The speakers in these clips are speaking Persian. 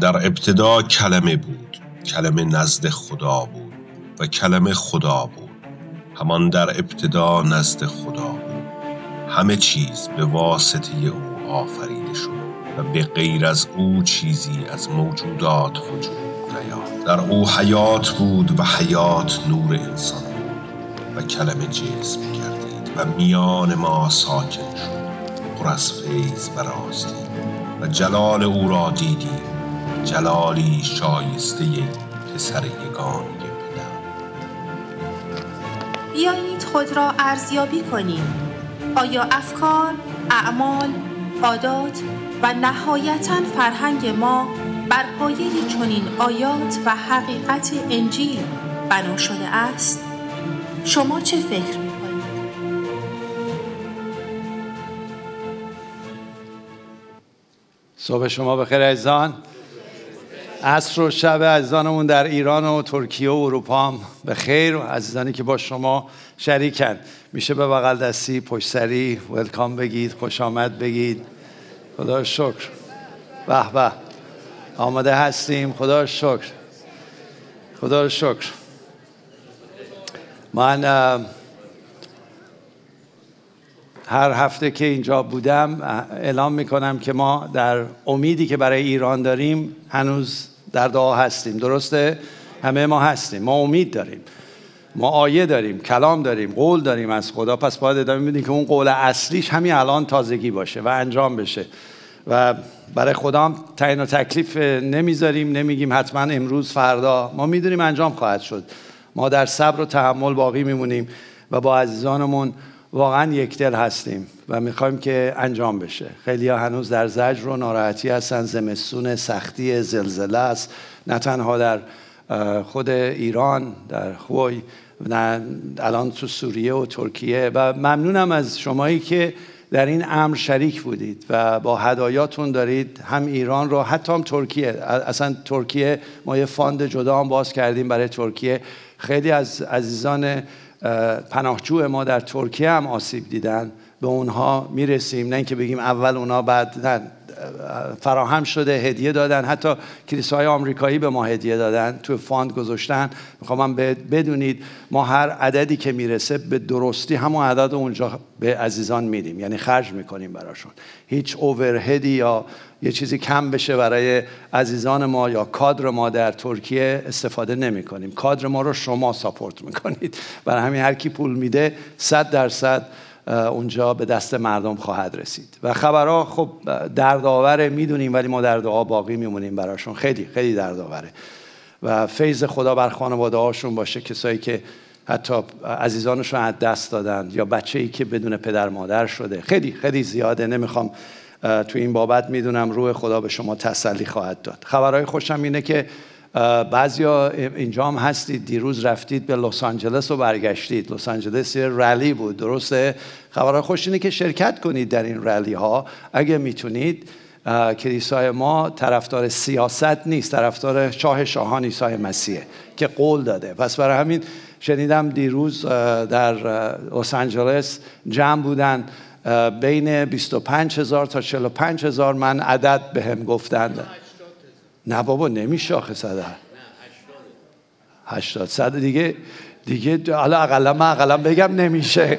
در ابتدا کلمه بود. کلمه نزد خدا بود و کلمه خدا بود. همان در ابتدا نزد خدا بود. همه چیز به واسطه او آفریده شد و به غیر از او چیزی از موجودات وجود نیافت. در او حیات بود و حیات نور انسان بود و کلمه جسم گردید و میان ما ساکن شد. پر از فیض و راستی و جلال او را دیدیم. جلالی شایسته پسر یگانه پدر. بیایید خود را ارزیابی کنیم. آیا افکار، اعمال، عادات و نهایتا فرهنگ ما بر پایه چنین آیات و حقیقت انجیل بنا شده است؟ شما چه فکر می کنید؟ صبح شما بخیر عزیزان. عصر و شب عزیزانمون در ایران و ترکیه و اروپا هم به خیر و عزیزانی که با شما شریکن. میشه به بغل دستی پشت سری ولکام بگید خوش آمد بگید. خدا شکر. به به. آماده هستیم. خدا شکر. خدا شکر. من هر هفته که اینجا بودم اعلام می‌کنم که ما در امیدی که برای ایران داریم هنوز در دعا هستیم. درسته؟ همه ما هستیم. ما امید داریم. ما آیه داریم کلام داریم قول داریم از خدا. پس باید ادامه بدیم که اون قول اصلیش همین الان تازگی باشه و انجام بشه. و برای خدا تعیین و تکلیف نمی‌ذاریم نمیگیم حتما امروز فردا. ما می‌دونیم انجام خواهد شد. ما در صبر و تحمل باقی میمونیم و با عزیزانمون واقعا یک دل هستیم و می‌خوایم که انجام بشه. خیلی هنوز در زجر و ناراحتی هستن زمستون سختی زلزله است. نه تنها در خود ایران در خوی نه الان تو سوریه و ترکیه. و ممنونم از شمایی که در این امر شریک بودید و با هدایاتون دارید هم ایران رو حتی هم ترکیه. اصلا ترکیه ما یه fund جدا هم باز کردیم برای ترکیه. خیلی از عزیزان پناهجو ما در ترکیه هم آسیب دیدن. به اونها می‌رسیم. نه اینکه بگیم اول اونا بعد نه فراهم شده هدیه دادن. حتی کلیسای آمریکایی به ما هدیه دادن تو fund گذاشتن. می‌خوام بدونید ما هر عددی که می‌رسه به درستی همون عدد اونجا به عزیزان میدیم. یعنی خرج می‌کنیم براشون. هیچ اوورهدی یا یه چیزی کم بشه برای عزیزان ما یا کادر ما در ترکیه استفاده نمی کنیم کادر ما رو شما ساپورت می‌کنید. برای همین هر کی پول میده صد درصد اونجا به دست مردم خواهد رسید. و خبرها خب دردآوره می‌دونیم ولی ما در دعا باقی میمونیم براشون. خیلی خیلی دردآوره. و فیض خدا بر خانواده هاشون باشه کسایی که حتی عزیزانشون از دست دادن یا بچه ای که بدون پدر مادر شده. خیلی خیلی زیاده. نمی‌خوام تو این بابت می‌دونم روح خدا به شما تسلی خواهد داد. خبرهای خوشم اینه که بعضیا اینجا هم هستید دیروز رفتید به لس آنجلس و برگشتید. لس آنجلس یه رلی بود درسته؟ خبرهای خوش اینه که شرکت کنید در این رلی ها اگه می‌تونید کلیسای ما طرفدار سیاست نیست طرفدار شاه شاهان عیسی مسیحه که قول داده. پس برای همین شنیدم دیروز در لس آنجلس جمع بودن. بین 25 هزار تا 45 هزار من عدد به هم گفتند. نه بابا نمیشه آخه صد هشتاد. صد دیگه دیگه حالا اقلا من اقلا بگم نمیشه.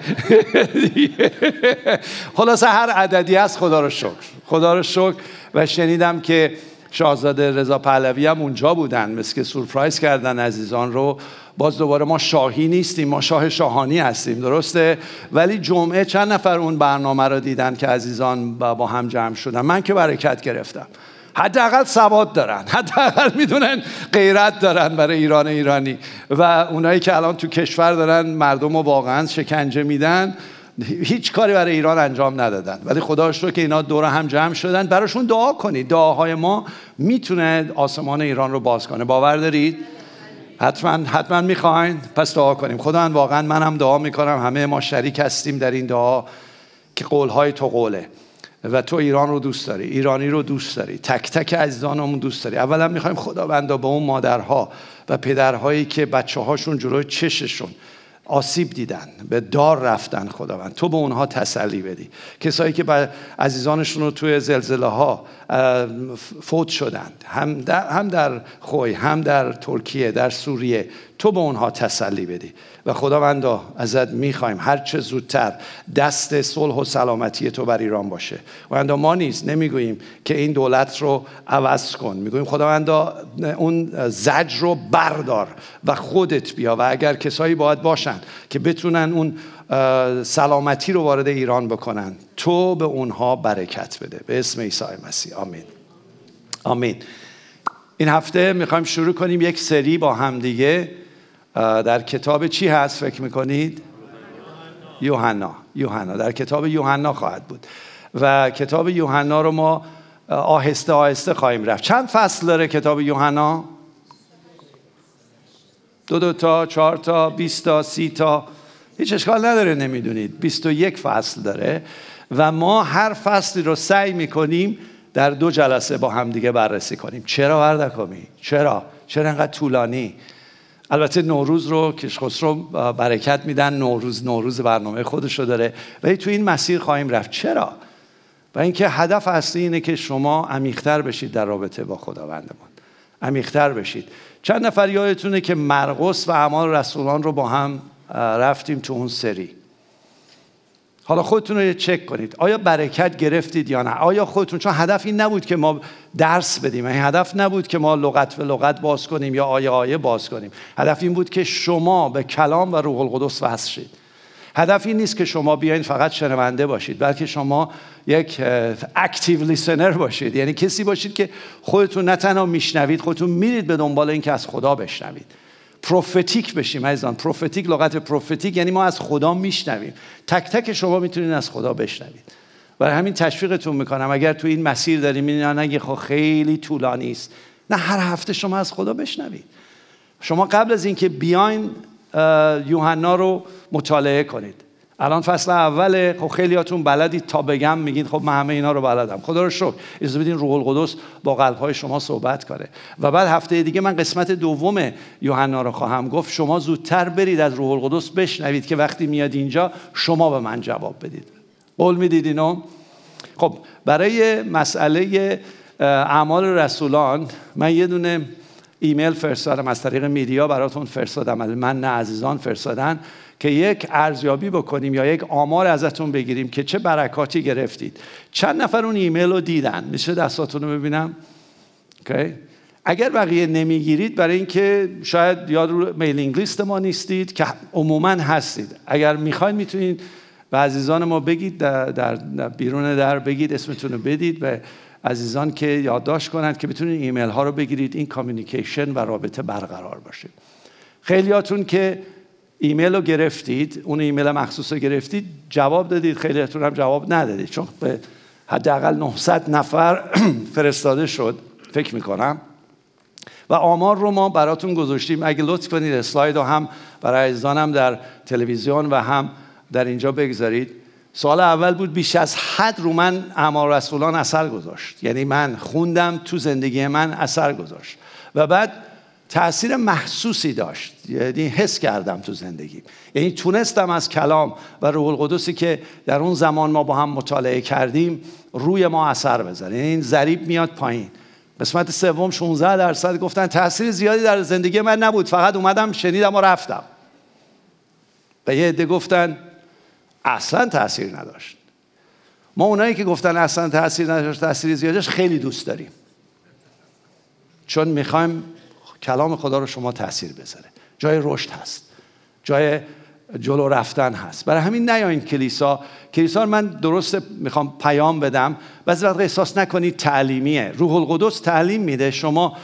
خلاصه هر عددی هست خدا رو شکر. خدا رو شکر. و شنیدم که شاهزاده رضا پهلوی هم اونجا بودن. مثل که سورپرایز کردن عزیزان رو. باز دوباره ما شاهی نیستیم ما شاه شاهانی هستیم درسته؟ ولی جمعه چند نفر اون برنامه رو دیدن که عزیزان با هم جمع شدن؟ من که برکت گرفتم. حداقل سواد دارن. حداقل می‌دونن غیرت دارن برای ایران ایرانی. و اونایی که الان تو کشور دارن مردم رو واقعا شکنجه میدن هیچ کاری برای ایران انجام ندادن. ولی خدا رو که اینا دور هم جمع شدن. براشون دعا کنید. دعاهای ما می‌تونه آسمان ایران رو باز کنه. باور دارید؟ حتما حتما می‌خواین. پس دعا کنیم. خدا واقعا من هم دعا می‌کنم. همه ما شریک هستیم در این دعا که قولهای تو قوله. و تو ایران رو دوست داری ایرانی رو دوست داری تک تک عزیزانمون دوست داری. اولا می‌خوایم خداوندا به اون مادرها و پدرهایی که بچه هاشون جلوی چششون آسیب دیدن به دار رفتن خداوند. تو به اونها تسلی بدی. کسایی که به عزیزانشون رو توی زلزله ها فوت شدند. هم در, هم در خوی هم در ترکیه در سوریه تو به اونها تسلی بدی. و خداوندا ازت می‌خوایم هر چه زودتر دست صلح و سلامتی تو بر ایران باشه. و ما نیز نمی‌گوییم که این دولت رو عوض کن. می‌گوییم خداوندا اون زج رو بردار و خودت بیا. و اگر کسایی باید باشن که بتونن اون سلامتی رو وارد ایران بکنن تو به اونها برکت بده. به اسم عیسی مسیح. آمین. آمین. این هفته می‌خوایم شروع کنیم یک سری با همدیگه در کتاب چی هست فکر می‌کنید؟ یوحنا یوحنا در کتاب یوحنا خواهد بود و کتاب یوحنا رو ما آهسته آهسته خواهیم رفت چند فصل داره کتاب یوحنا؟ دو دو تا چهار تا بیست تا سی تا هیچ اشکال نداره نمی‌دونید بیست و یک فصل داره و ما هر فصلی رو سعی می‌کنیم در دو جلسه با همدیگه بررسی کنیم چرا وردکامی؟ چرا؟ چرا انقدر طولانی؟ البته نوروز رو که خسرو برکت میدن. نوروز نوروز برنامه خودش رو داره. ولی تو این مسیر خواهیم رفت. چرا؟ و اینکه هدف اصلی اینه که شما عمیقتر بشید در رابطه با خداوندمان عمیقتر بشید. چند نفر یادتونه که مرقس و اعمال رسولان رو با هم رفتیم تو اون سری. حالا خودتون رو چک کنید. آیا برکت گرفتید یا نه؟ آیا خودتون چون هدف این نبود که ما درس بدیم. این هدف نبود که ما لغت به لغت باز کنیم یا آیه آیه باز کنیم. هدف این بود که شما به کلام و روح القدس وصل شید. هدف این نیست که شما بیاین فقط شنونده باشید بلکه شما یک اکتیو لیسنر باشید. یعنی کسی باشید که خودتون نه تنها میشنوید خودتون میرید به دنبال اینکه از خدا بشنوید. پروفتیک بشیم عزیزان. پروفتیک لغت پروفتیک یعنی ما از خدا میشنویم. تک تک شما می‌تونید از خدا بشنوید. برای همین تشویقتون می‌کنم. اگر تو این مسیر داریم این نگه خب خیلی طولانی است نه هر هفته شما از خدا بشنوید. شما قبل از اینکه بیاین یوحنا رو مطالعه کنید. الان فصل اوله خب خیلیاتون بلدید تا بگم میگین خب من همه اینا رو بلدم. خدا رو شکر. اجازه بدین روح القدس با قلب های شما صحبت کنه. و بعد هفته دیگه من قسمت دوم یوحنا رو خواهم گفت. شما زودتر برید از روح القدس بشنوید که وقتی میاد اینجا شما به من جواب بدید. قول می‌دید اینو؟ خب برای مسئله اعمال رسولان من یه دونه ایمیل فرستادم از طریق میدیا براتون فرستادم. من نه عزیزان فرستادن. که یک ارزیابی بکنیم یا یک آمار ازتون بگیریم که چه برکاتی گرفتید. چند نفر اون ایمیل رو دیدن؟ میشه دستاتون رو ببینم؟ okay. اگر بقیه نمی‌گیرید برای اینکه شاید یاد رو میلینگ لیست ما نیستید که عموما هستید. اگر می‌خواید می‌تونید به عزیزان ما بگید در, در بیرون در بگید اسمتون رو بدید به عزیزان که یادداشت کنند که بتونید ایمیل ها رو بگیرید. این communication و رابطه برقرار باشه. خیلیاتون که ایمیل رو گرفتید اون ایمیل مخصوص رو گرفتید جواب دادید. خیلیاتون هم جواب ندادید. چون به حداقل 900 نفر فرستاده شد فکر می‌کنم. و آمار رو ما براتون گذاشتیم. اگه لطف کنید اسلاید رو هم برای عزیزانم در تلویزیون و هم در اینجا بگذارید. سال اول بود بیش از حد رو من اعمال رسولان اثر گذاشت. یعنی من خوندم تو زندگی من اثر گذاشت. و بعد تاثیر محسوسی داشت. یعنی حس کردم تو زندگی یعنی تونستم از کلام و روح القدسی که در اون زمان ما با هم مطالعه کردیم روی ما اثر بذاره. یعنی این ضریب میاد پایین. قسمت سوم 16 درصد گفتن تاثیر زیادی در زندگی من نبود. فقط اومدم شنیدم و رفتم. و یه عده گفتن اصلا تاثیر نداشت. ما اونایی که گفتن اصلا تاثیر نداشت تاثیر زیادش خیلی دوست داریم. چون می‌خوایم کلام خدا رو شما تاثیر بذاره. جای رشد هست. جای جلو رفتن هست. برای همین نیاین کلیسا. کلیسا رو من درست می‌خوام پیام بدم. بعضی وقت احساس نکنید تعلیمیه. روح القدس تعلیم میده. شما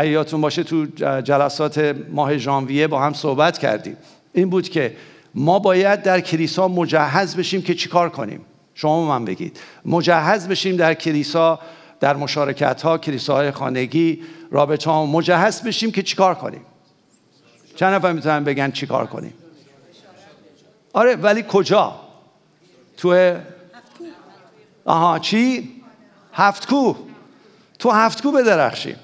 ایاتون باشه تو جلسات ماه ژانویه با هم صحبت کردیم. این بود که ما باید در کلیسا مجهز بشیم که چیکار کنیم. شما من بگید. مجهز بشیم در کلیسا در مشارکت ها کلیساهای خانگی رابطه ها مجهز بشیم که چیکار کنیم. چند نفر می‌تونن بگن چیکار کنیم؟ آره ولی کجا؟ تو آها چی؟ هفت کوه تو هفت کوه بدرخشیم.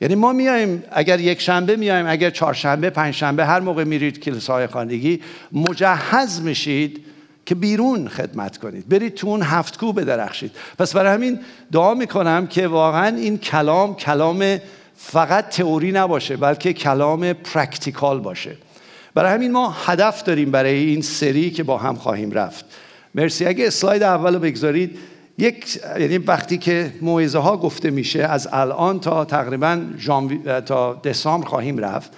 یعنی ما میایم اگر یک شنبه میایم اگر چهارشنبه پنج شنبه هر موقع میرید کلیساهای خانگی مجهز میشید که بیرون خدمت کنید. برید تو اون هفت کوه بدرخشید. پس برای همین دعا می‌کنم که واقعا این کلام کلام فقط تئوری نباشه بلکه کلام practical باشه. برای همین ما هدف داریم برای این سری که با هم خواهیم رفت. مرسی. اگه اسلاید اول رو بگذارید یک یعنی وقتی که موعظه ها گفته میشه از الان تا تقریبا تا دسامبر خواهیم رفت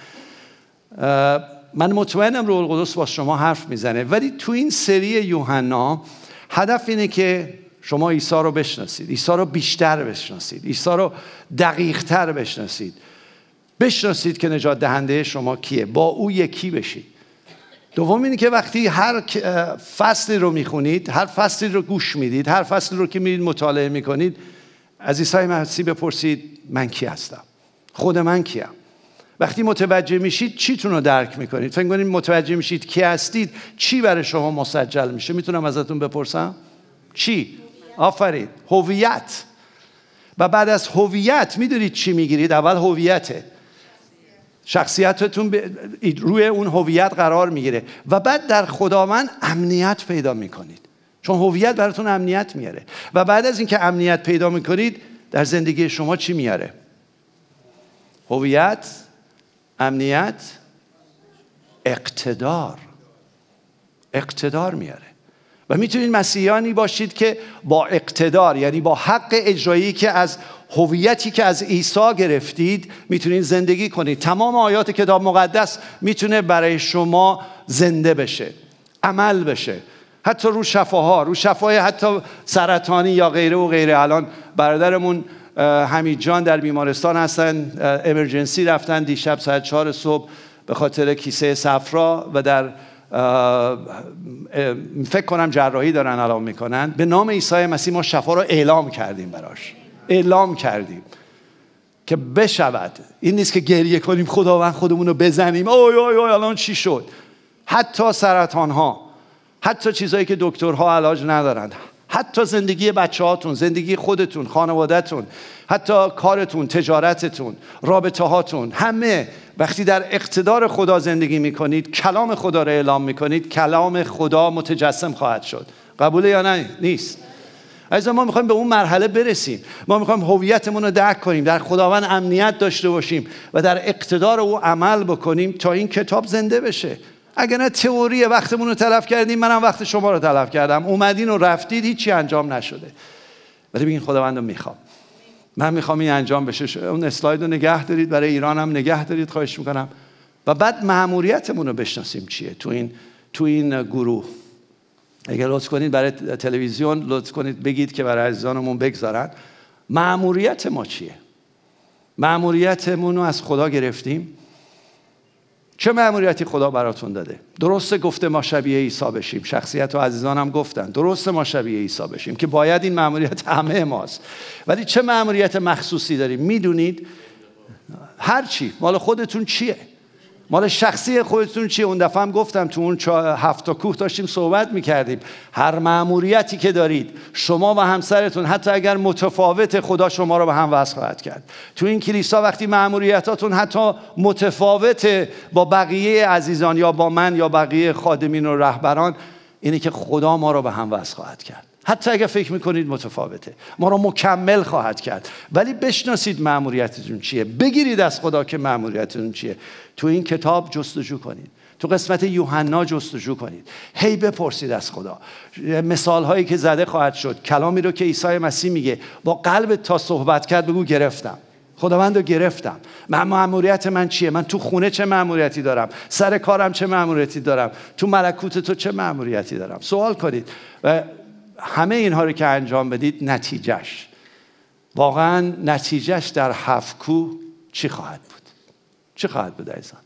من مطمئنم روح القدس با شما حرف می‌زنه ولی تو این سری یوحنا هدف اینه که شما عیسی رو بشناسید عیسی رو بیشتر بشناسید عیسی رو دقیقتر بشناسید. بشناسید که نجات دهنده شما کیه با او یکی بشید. دوم اینه که وقتی هر فصلی رو می‌خونید هر فصلی رو گوش می‌دید هر فصلی رو که میرید مطالعه می‌کنید از عیسی مسیح بپرسید من کی هستم؟ خود من کیم؟ وقتی متوجه میشید چیتون رو درک می‌کنید؟ فکر کنید متوجه میشید کی هستید؟ چی برای شما مسجل میشه؟ می‌تونم ازتون بپرسم؟ چی؟ آفرین. هویت. و بعد از هویت می‌دونید چی می‌گیرید؟ اول هویته. شخصیتتون روی اون هویت قرار می‌گیره. و بعد در خداوند امنیت پیدا می‌کنید. چون هویت براتون امنیت میاره و بعد از اینکه امنیت پیدا می‌کنید در زندگی شما چی میاره هویت. امنیت اقتدار. اقتدار میاره. و می‌تونید مسیحیانی باشید که با اقتدار یعنی با حق اجرایی که از هویتی که از عیسی گرفتید می‌تونید زندگی کنید. تمام آیات کتاب مقدس می‌تونه برای شما زنده بشه عمل بشه. حتی رو شفاها رو شفای حتی سرطانی یا غیره و غیره. الان برادرمون حمید جان در بیمارستان هستن. امرجنسی رفتن دیشب ساعت چهار صبح به خاطر کیسه صفرا و در فکر کنم جراحی دارن الان می‌کنن. به نام عیسی مسیح ما شفا رو اعلام کردیم براش. اعلام کردیم که بشود. این نیست که گریه کنیم خداوند خودمون رو بزنیم. اوی اوی اوی الان چی شد؟ حتی سرطان ها حتی چیزهایی که دکترها علاج ندارند. حتی زندگی بچه هاتون زندگی خودتون خانوادهتون حتی کارتون تجارتتون رابطه هاتون همه. وقتی در اقتدار خدا زندگی می‌کنید کلام خدا رو اعلام می‌کنید کلام خدا متجسم خواهد شد. قبوله یا نه؟ نیست. از ما می‌خوایم به اون مرحله برسیم. ما می‌خوایم هویتمون رو درک کنیم در خداوند امنیت داشته باشیم و در اقتدار او عمل بکنیم تا این کتاب زنده بشه. اگر نه تئوری وقتمون رو تلف کردیم منم وقت شما رو تلف کردم. اومدین و رفتید هیچی انجام نشده. ولی بگین خداوند رو می‌خوام. من می‌خوام این انجام بشه. اون اسلاید رو نگه دارید برای ایران هم نگه دارید خواهش می‌کنم. و بعد معموریتمون رو بشناسیم چیه تو این تو این گروه. اگر لطف کنید برای تلویزیون لطف کنید بگید که برای عزیزانمون بگذارن. معموریت ما چیه؟ معموریتمون رو از خدا گرفتیم. چه معمولیتی خدا براتون داده؟ درسته گفته ما شبیه عیسی بشیم. شخصیت و عزیزانم گفتن. درسته ما شبیه عیسی بشیم که باید این معمولیت همه ماست. ولی چه معمولیت مخصوصی داریم؟ می‌دونید؟ هر چی مال خودتون چیه؟ مال شخصی خودتون چیه؟ اون دفعه هم گفتم تو اون هفت کوه داشتیم صحبت می‌کردیم. هر معموریتی که دارید شما و همسرتون حتی اگر متفاوت خدا شما رو به هم وصل خواهد کرد. تو این کلیسا وقتی معموریتاتون حتی متفاوت با بقیه عزیزان یا با من یا بقیه خادمین و رهبران اینه که خدا ما رو به هم وصل خواهد کرد. حتی اگر فکر می‌کنید متفاوته. ما رو مکمل خواهد کرد. ولی بشناسید معمولیتتون چیه. بگیرید از خدا که معمولیتتون چیه. تو این کتاب جستجو کنید. تو قسمت یوحنا جستجو کنید. هی بپرسید از خدا. مثال هایی که زده خواهد شد. کلامی رو که عیسی مسیح میگه. با قلب تا صحبت کرد بگو گرفتم. خداوند رو گرفتم. من معمولیت من چیه؟ من تو خونه چه معمولیتی دارم؟ سر کارم چه معمولیتی دارم؟ تو ملکوت تو چه معمولیتی دارم؟ سوال کنید. و همه اینها رو که انجام بدید نتیجهش واقعا نتیجهش در هفت کو چی خواهد بود؟ چی خواهد بود ایزان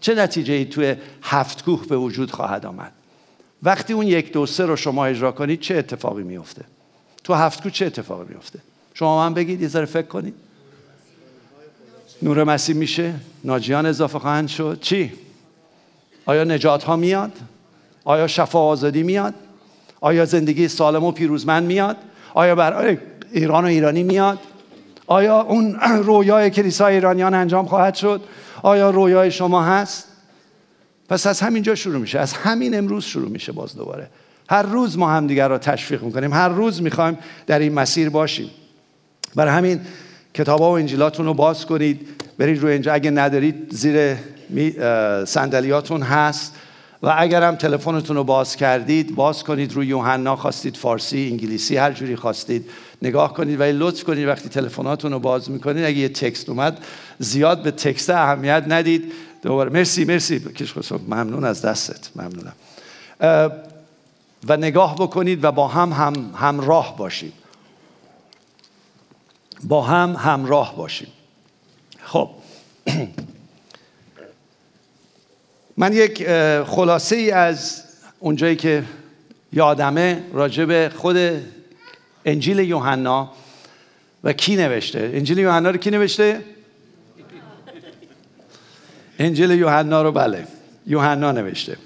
چه نتیجه ای توی هفت کوه به وجود خواهد آمد؟ وقتی اون یک دو سه رو شما اجرا کنید چه اتفاقی میفته تو هفت کوه چه اتفاقی میفته شما من بگید یه ذره فکر کنید. نور مسیح میشه؟ ناجیان اضافه خواهند شد؟ چی؟ آیا نجات ها میاد؟ آیا شفا آزادی میاد؟ آیا زندگی سالم و پیروزمند میاد؟ آیا برای ایران و ایرانی میاد؟ آیا اون رویای کلیسای ایرانیان انجام خواهد شد؟ آیا رویای شما هست؟ پس از همینجا شروع میشه. از همین امروز شروع میشه باز دوباره. هر روز ما همدیگر را تشویق می‌کنیم. هر روز می‌خوایم در این مسیر باشیم. برای همین کتاب و انجیلاتون رو باز کنید. برید روی اینجا. اگه ندارید زیر صندلیاتون هست. و اگرم تلفنتون رو باز کردید باز کنید روی یوحنا خواستید فارسی انگلیسی هر جوری خواستید نگاه کنید ولی لطف کنید وقتی تلفناتون رو باز می‌کنید اگه یه تکست اومد زیاد به تکست اهمیت ندید. دوباره مرسی مرسی. ممنون از دستت ممنونم. و نگاه بکنید و با هم, هم همراه باشید. با هم همراه باشیم خب. من یک خلاصه ای از اونجایی که یادمه راجع به خود انجیل یوحنا و کی نوشته. انجیل یوحنا رو کی نوشته؟ انجیل یوحنا رو بله یوحنا نوشته.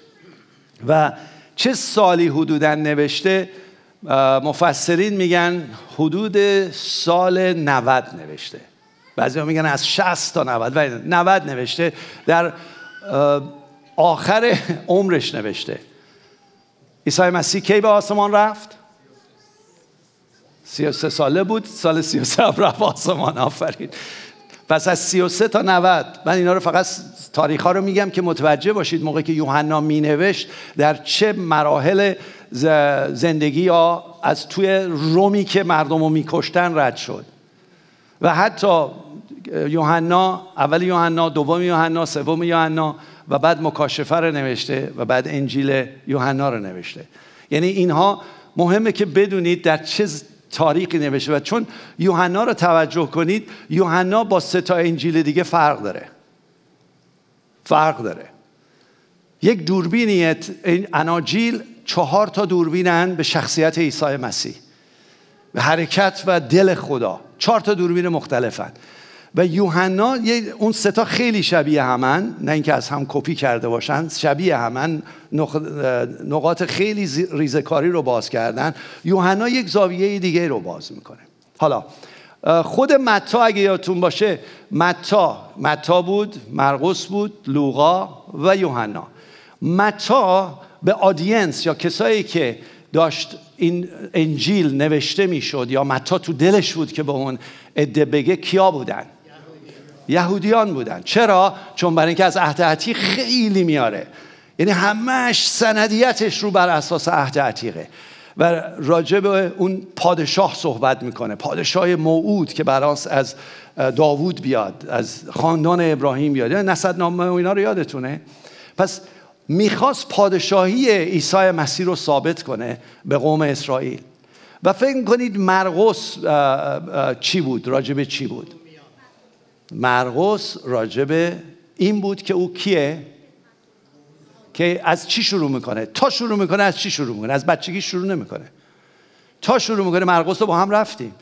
و چه سالی حدودا نوشته؟ مفسرین میگن حدود سال 90 نوشته. بعضی ها میگن از 60 تا 90 ولی 90 نوشته. در آخر عمرش نوشته. عیسی مسیح کی به آسمان رفت؟ 33 ساله بود سال 33 رفت آسمان آفرین. پس از 33 تا 90 من اینا رو فقط تاریخ ها رو میگم که متوجه باشید موقعی که یوحنا می نوشت در چه مراحل زندگی یا از توی رومی که مردم رو میکشتن رد شد. و حتی یوحنا اول یوحنا دوم یوحنا سوم یوحنا و بعد مکاشفه رو نوشته و بعد انجیل یوحنا رو نوشته. یعنی اینها مهمه که بدونید در چه تاریخی نوشته و چون یوحنا رو توجه کنید یوحنا با سه تا انجیل دیگه فرق داره. فرق داره. یک دوربینی اناجیل چهار تا دوربینن به شخصیت عیسی مسیح. به حرکت و دل خدا. چهار تا دوربین مختلفن. و یوحنا اون ستا خیلی شبیه همن نه اینکه از هم کپی کرده باشن شبیه همن نقاط خیلی ریزکاری رو باز کردن. یوحنا یک زاویه دیگه رو باز می‌کنه. حالا خود متا اگه یادتون باشه متا متا بود مرقس بود لوقا و یوحنا. متا به آدینس یا کسایی که داشت این انجیل نوشته می‌شد یا متا تو دلش بود که به اون عده بگه کیا بودن؟ یهودیان بودن. چرا؟ چون برای اینکه از عهد عتیق خیلی میاره. یعنی همش سندیتش رو بر اساس عهد عتیقه. و راجع به اون پادشاه صحبت می‌کنه. پادشاه موعود که براس از داوود بیاد از خاندان ابراهیم بیاد. یعنی نسد نامه و اینا رو یادتونه. پس می‌خواست پادشاهی عیسی مسیح رو ثابت کنه به قوم اسرائیل. و فکر کنید مرقس چی بود؟ راجب چی بود؟ مرقس راجب این بود که او کیه؟ که از چی شروع می‌کنه؟ تا شروع می‌کنه از چی شروع می‌کنه؟ از بچگی شروع نمی‌کنه. تا شروع می‌کنه مرقس رو با هم رفتیم.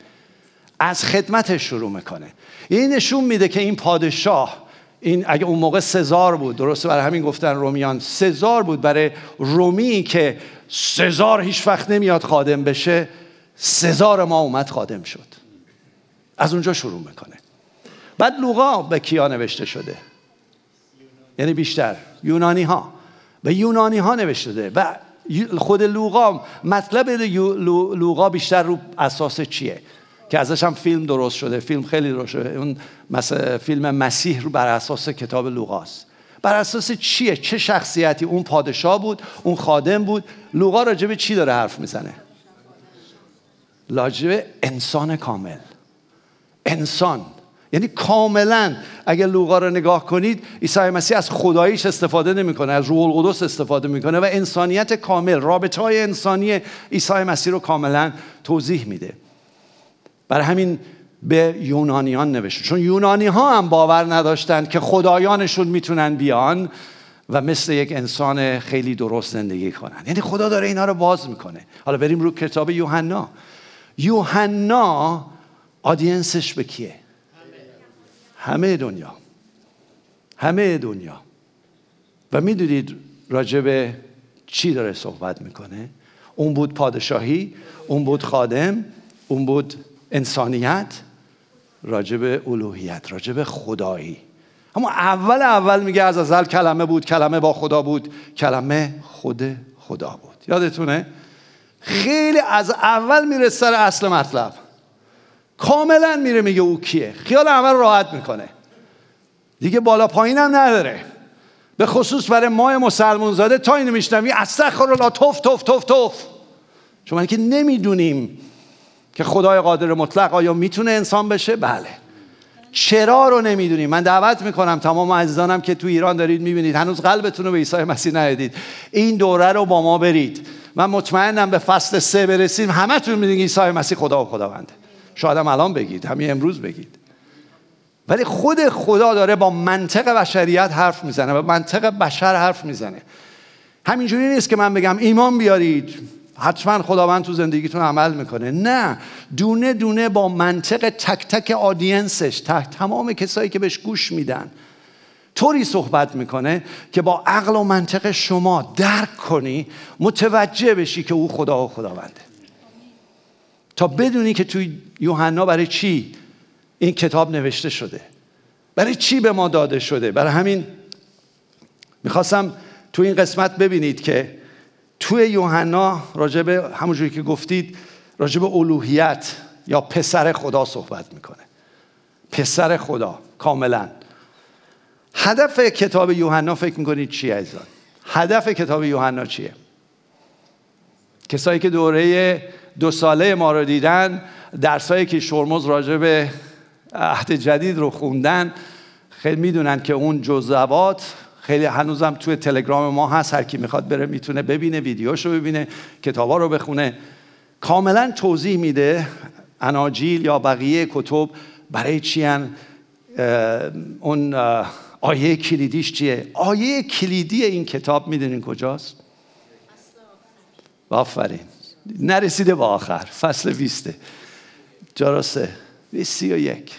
از خدمتش شروع می‌کنه. این نشون میده که این پادشاه این اگه اون موقع سزار بود درسته برای همین گفتن رومیان سزار بود برای رومی که سزار هیچ وقت نمیاد خادم بشه سزار ما اومد خادم شد. از اونجا شروع می‌کنه. بعد لوقا به کیا نوشته شده؟ یعنی بیشتر یونانی ها به یونانی ها نوشته شده. و خود لوقا مطلب لوقا بیشتر رو اساس چیه؟ که ازش هم فیلم درست شده فیلم خیلی درست شده. اون فیلم مسیح رو بر اساس کتاب لوقاست. بر اساس چیه؟ چه شخصیتی؟ اون پادشاه بود اون خادم بود. لوقا راجب چی داره حرف می‌زنه؟ راجب انسان کامل. انسان. یعنی کاملا اگر لوقا رو نگاه کنید عیسی مسیح از خداییش استفاده نمی‌کنه از روح القدس استفاده می‌کنه و انسانیت کامل رابطه های انسانی عیسی مسیح رو کاملا توضیح میده. برای همین به یونانیان نوشته. چون یونانی ها هم باور نداشتند که خدایانشون می‌تونن بیان و مثل یک انسان خیلی درست زندگی کنن. یعنی خدا داره اینا رو باز می‌کنه. حالا بریم رو کتاب یوحنا. یوحنا آدینسش به کیه؟ همه دنیا. همه دنیا. و می‌دونید راجب چی داره صحبت می‌کنه؟ اون بود پادشاهی اون بود خادم اون بود انسانیت راجب الوهیت راجب خدایی. اما اول اول میگه از ازل کلمه بود کلمه با خدا بود کلمه خود خدا بود. یادتونه؟ خیلی از اول میره سر اصل مطلب. کاملا میره میگه او کیه. خیال اول راحت می‌کنه. دیگه بالا پایین هم نداره. به خصوص برای ماه مسلمون زاده تا اینو میشنوی استغفر الله توف توف توف توف. چون که نمی‌دونیم که خدای قادر مطلق آیا می‌تونه انسان بشه؟ بله. چرا رو نمی‌دونیم. من دعوت می‌کنم تمام عزیزانم که تو ایران دارید می‌بینید. هنوز قلبتون رو به عیسی مسیح ندید این دوره رو با ما برید. من مطمئنم به فصل سه برسیم. همتون می‌دونید عیسی مسیح خدا و خداونده. شاید هم الان بگید همین امروز بگید. ولی خود خدا داره با منطق بشریت حرف می‌زنه با منطق بشر حرف می‌زنه. همینجوری نیست که من بگم ایمان بیارید حتما خداوند تو زندگیتون عمل می‌کنه. نه دونه دونه با منطق تک تک آدینسش تک تمام کسایی که بهش گوش میدن طوری صحبت می‌کنه که با عقل و منطق شما درک کنی متوجه بشی که او خدا و خداونده. تا بدونی که توی یوحنا برای چی این کتاب نوشته شده. برای چی به ما داده شده. برای همین می‌خواستم تو این قسمت ببینید که توی یوحنا راجب همونجوری که گفتید راجب الوهیت یا پسر خدا صحبت می‌کنه. پسر خدا کاملا. هدف کتاب یوحنا فکر می‌کنید چیه عزیزان؟ هدف کتاب یوحنا چیه؟ کسایی که دوره دو ساله ما رو دیدن درسایی که شرمز راجع به عهد جدید رو خوندن خیلی می‌دونن که اون جزوات خیلی هنوزم توی تلگرام ما هست. هر کی می‌خواد بره می‌تونه ببینه ویدیوشو ببینه کتابا رو بخونه. کاملا توضیح میده اناجیل یا بقیه کتب برای چی اون آیه کلیدیش چیه؟ آیه کلیدی این کتاب می‌دونین کجاست؟ آفرین. نرسیده با آخر. فصل بیسته. جاراسه سی و یک.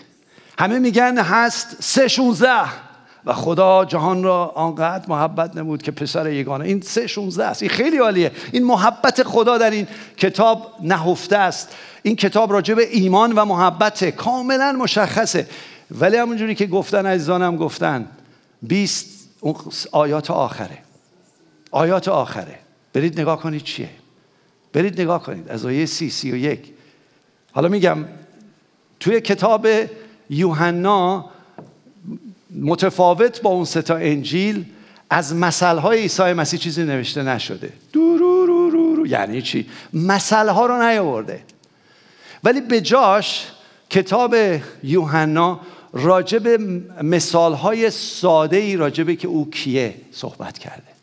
همه میگن هست سه شونزده. و خدا جهان را آنقدر محبت نمود که پسر یگانه. این سه شونزده است. این خیلی عالیه. این محبت خدا در این کتاب نهفته است. این کتاب راجع به ایمان و محبت کاملا مشخصه. ولی همونجوری که گفتن عزیزانم گفتن بیست آیات آخره. آیات آخره. برید نگاه کنید چیه. برید نگاه کنید. از آیه سی سی و یک. حالا میگم توی کتاب یوحنا متفاوت با اون ستا انجیل از مسئله عیسی مسیح چیزی نوشته نشده. رو یعنی چی؟ مسئله ها رو نیاورده. ولی به جاش کتاب یوحنا راجب مثال های ساده ای راجب که او کیه صحبت کرده.